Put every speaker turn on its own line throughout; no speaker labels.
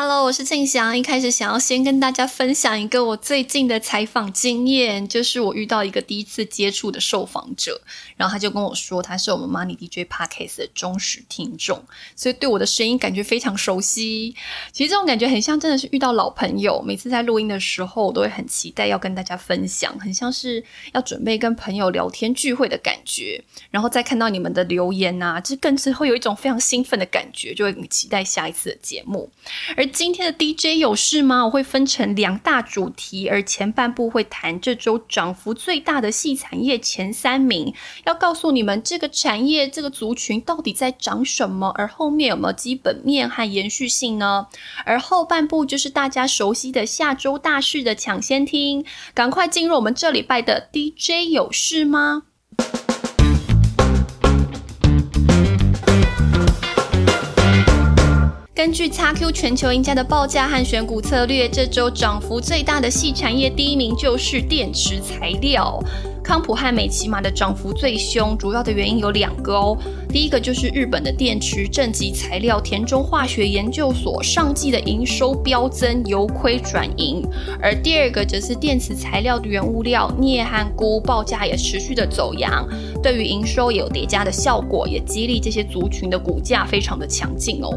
Hello，我是庆祥。一开始想要先跟大家分享一个我最近的采访经验，就是我遇到一个第一次接触的受访者，然后他就跟我说，他是我们 Money DJ Podcast 的忠实听众，所以对我的声音感觉非常熟悉。其实这种感觉很像真的是遇到老朋友，每次在录音的时候，我都会很期待要跟大家分享，很像是要准备跟朋友聊天聚会的感觉。然后再看到你们的留言呐，这更是会有一种非常兴奋的感觉，就会很期待下一次的节目。而今天的 DJ 有事吗？我会分成两大主题，而前半部会谈这周涨幅最大的细产业前三名，要告诉你们这个产业这个族群到底在涨什么，而后面有没有基本面和延续性呢？而后半部就是大家熟悉的下周大事的抢先听，赶快进入我们这礼拜的 DJ 有事吗？根据 XQ 全球赢家的报价和选股策略，这周涨幅最大的细产业第一名就是电池材料。康普和美骑马的涨幅最凶，主要的原因有两个哦。第一个就是日本的电池正极材料田中化学研究所上季的营收飙增，由亏转盈；而第二个则是电池材料的原物料镍和钴报价也持续的走阳，对于营收也有叠加的效果，也激励这些族群的股价非常的强劲哦。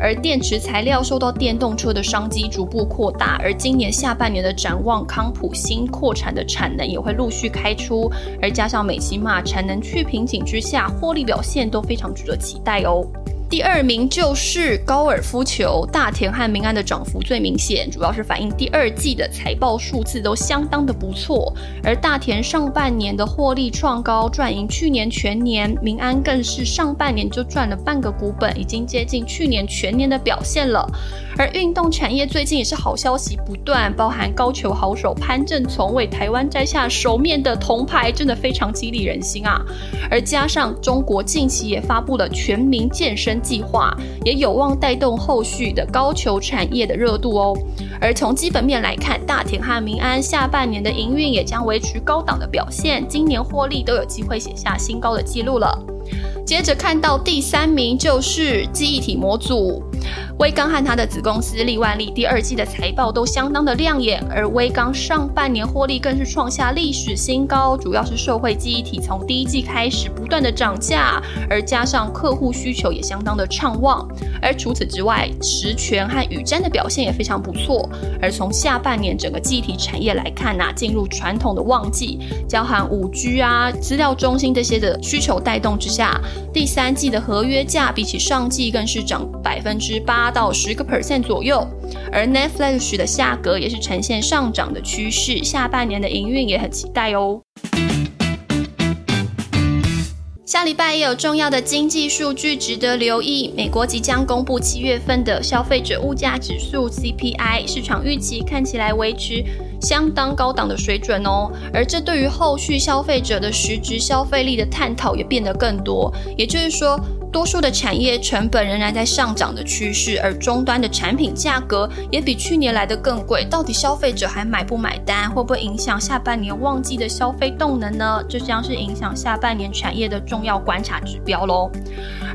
而电池材料受到电动车的商机逐步扩大，而今年下半年的展望，康普新扩产的产能也会陆续开出。而加上美西马产能去瓶颈之下，获利表现都非常值得期待哦。第二名就是高尔夫球，大田和明安的涨幅最明显，主要是反映第二季的财报数字都相当的不错。而大田上半年的获利创高，赚赢去年全年；明安更是上半年就赚了半个股本，已经接近去年全年的表现了。而运动产业最近也是好消息不断，包含高球好手潘正从为台湾摘下首面的铜牌，真的非常激励人心啊！而加上中国近期也发布了全民健身。计划也有望带动后续的高球产业的热度哦。而从基本面来看，大田和民安下半年的营运也将维持高档的表现，今年获利都有机会写下新高的记录了。接着看到第三名就是记忆体模组。威刚和他的子公司利万利第二季的财报都相当的亮眼，而威刚上半年获利更是创下历史新高，主要是受惠记忆体从第一季开始不断的涨价，而加上客户需求也相当的畅旺。而除此之外，实权和宇瞻的表现也非常不错。而从下半年整个记忆体产业来看呐，进入传统的旺季，交含五 G 啊、资料中心这些的需求带动之下，第三季的合约价比起上季更是涨百分之十八。到十个 percent 左右，而 Netflix 的价格也是呈现上涨的趋势，下半年的营运也很期待哦。下礼拜也有重要的经济数据值得留意，美国即将公布七月份的消费者物价指数 CPI，市场预期看起来维持相当高档的水准哦，而这对于后续消费者的实质消费力的探讨也变得更多，也就是说。多数的产业成本仍然在上涨的趋势，而终端的产品价格也比去年来的更贵。到底消费者还买不买单？会不会影响下半年旺季的消费动能呢？这将是影响下半年产业的重要观察指标喽。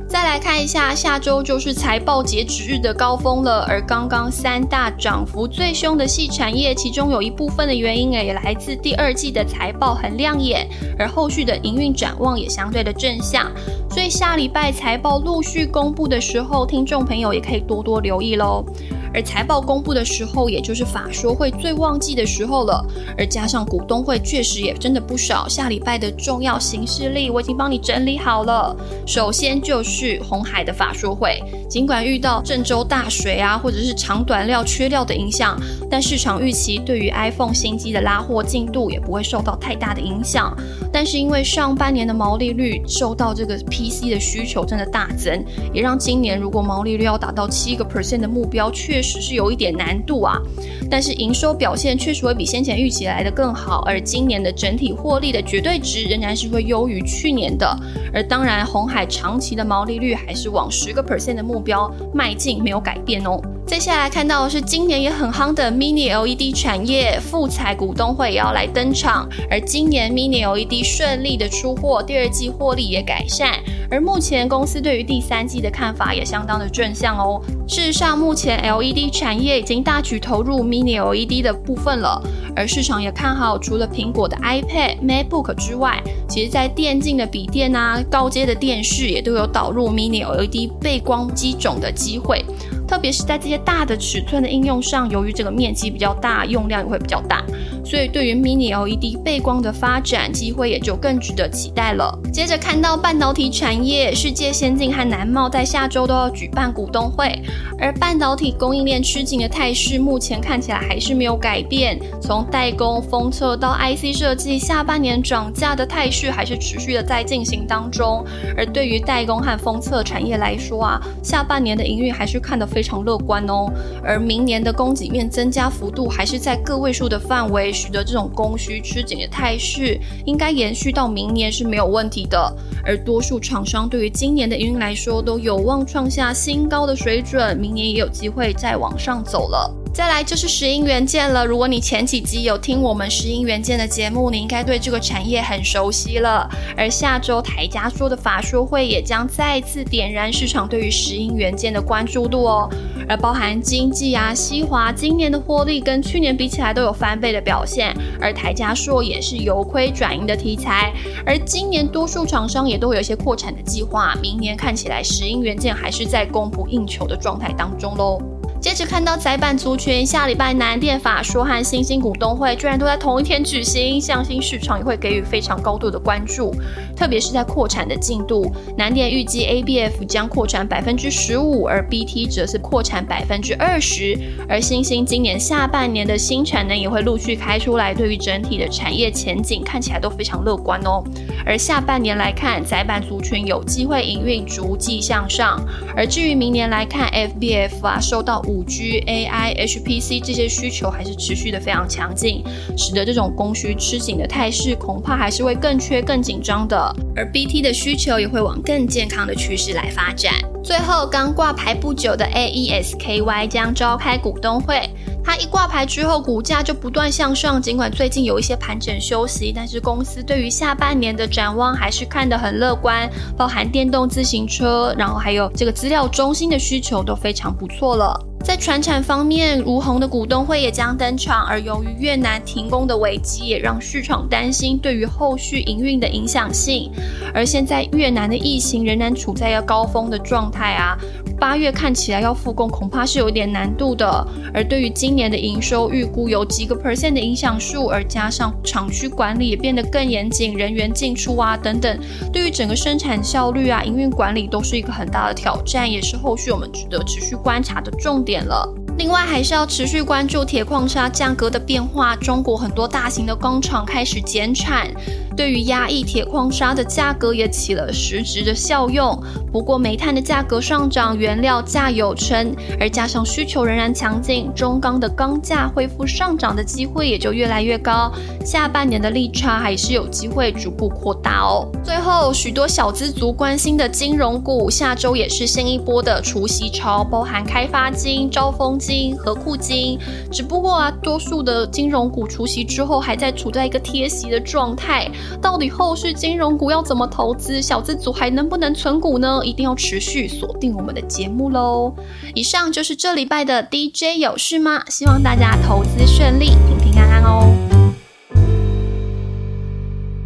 再来看一下，下周就是财报截止日的高峰了。而刚刚三大涨幅最凶的细产业，其中有一部分的原因也来自第二季的财报很亮眼，而后续的营运展望也相对的正向。所以下礼拜财报陆续公布的时候，听众朋友也可以多多留意喽。而财报公布的时候，也就是法说会最旺季的时候了。而加上股东会，确实也真的不少。下礼拜的重要行事历，我已经帮你整理好了。首先就是红海的法说会，尽管遇到郑州大水啊，或者是长短料缺料的影响，但市场预期对于 iPhone 新机的拉货进度也不会受到太大的影响。但是因为上半年的毛利率受到这个 PC 的需求真的大增，也让今年如果毛利率要达到七个 percent 的目标确，确实是有一点难度啊。但是营收表现确实会比先前预期来的更好，而今年的整体获利的绝对值仍然是会优于去年的。而当然，红海长期的毛利率还是往十个 percent 的目标迈进，没有改变哦。接下来看到的是今年也很夯的 Mini LED 产业，富彩股东会也要来登场。而今年 Mini LED 顺利的出货，第二季获利也改善。而目前公司对于第三季的看法也相当的正向哦。事实上，目前 LED 产业已经大举投入 Mini LED 的部分了，而市场也看好，除了苹果的 iPad、MacBook 之外，其实在电竞的笔电啊、高阶的电视也都有导入 Mini LED 背光机种的机会。特别是在这些大的尺寸的应用上，由于这个面积比较大，用量也会比较大，所以对于 Mini LED 背光的发展机会也就更值得期待了。接着看到半导体产业，世界先进和南茂在下周都要举办股东会，而半导体供应链吃紧的态势，目前看起来还是没有改变。从代工、封测到 IC 设计，下半年涨价的态势还是持续的在进行当中。而对于代工和封测产业来说啊，下半年的营运还是看得。非常乐观哦，而明年的供给面增加幅度还是在个位数的范围，取得这种供需吃紧的态势应该延续到明年是没有问题的。而多数厂商对于今年的营运来说都有望创下新高的水准，明年也有机会再往上走了。再来就是石英元件了。如果你前几集有听我们石英元件的节目，你应该对这个产业很熟悉了。而下周台加说的法说会也将再次点燃市场对于石英元件的关注度哦。而包含经济啊，西华今年的获利跟去年比起来都有翻倍的表现，而台加硕也是由亏转盈的题材。而今年多数厂商也都有一些扩产的计划，明年看起来石英元件还是在供不应求的状态当中喽。接着看到窄板族群，下礼拜南电法说和新兴股东会居然都在同一天举行，相信市场也会给予非常高度的关注，特别是在扩产的进度。南电预计 ABF 将扩产百分之十五，而 BT 则是扩产百分之二十。而新兴今年下半年的新产能也会陆续开出来，对于整体的产业前景看起来都非常乐观哦。而下半年来看，载板族群有机会营运逐季向上。而至于明年来看，FBF 啊受到五 G、AI、HPC 这些需求还是持续的非常强劲，使得这种供需吃紧的态势恐怕还是会更缺、更紧张的。而 BT 的需求也会往更健康的趋势来发展。最后，刚挂牌不久的 AESKY 将召开股东会。它一挂牌之后，股价就不断向上。尽管最近有一些盘整休息，但是公司对于下半年的展望还是看得很乐观，包含电动自行车，然后还有这个资料中心的需求都非常不错了。在船产方面，如虹的股东会也将登场，而由于越南停工的危机，也让市场担心对于后续营运的影响性。而现在越南的疫情仍然处在一个高峰的状态啊。八月看起来要复工，恐怕是有点难度的。而对于今年的营收预估有几个 percent 的影响数，而加上厂区管理也变得更严谨，人员进出啊等等，对于整个生产效率啊、营运管理都是一个很大的挑战，也是后续我们值得持续观察的重点点了。另外，还是要持续关注铁矿砂价格的变化。中国很多大型的工厂开始减产。对于压抑铁矿砂的价格也起了实质的效用。不过，煤炭的价格上涨，原料价有撑，而加上需求仍然强劲，中钢的钢价恢复上涨的机会也就越来越高。下半年的利差还是有机会逐步扩大哦。最后，许多小资族关心的金融股，下周也是新一波的除夕潮，包含开发金、招丰金、和库金。只不过啊，多数的金融股除息之后，还在处在一个贴息的状态。到底后续金融股要怎么投资？小资族还能不能存股呢？一定要持续锁定我们的节目喽！以上就是这礼拜的 DJ 有事吗？希望大家投资顺利，平平。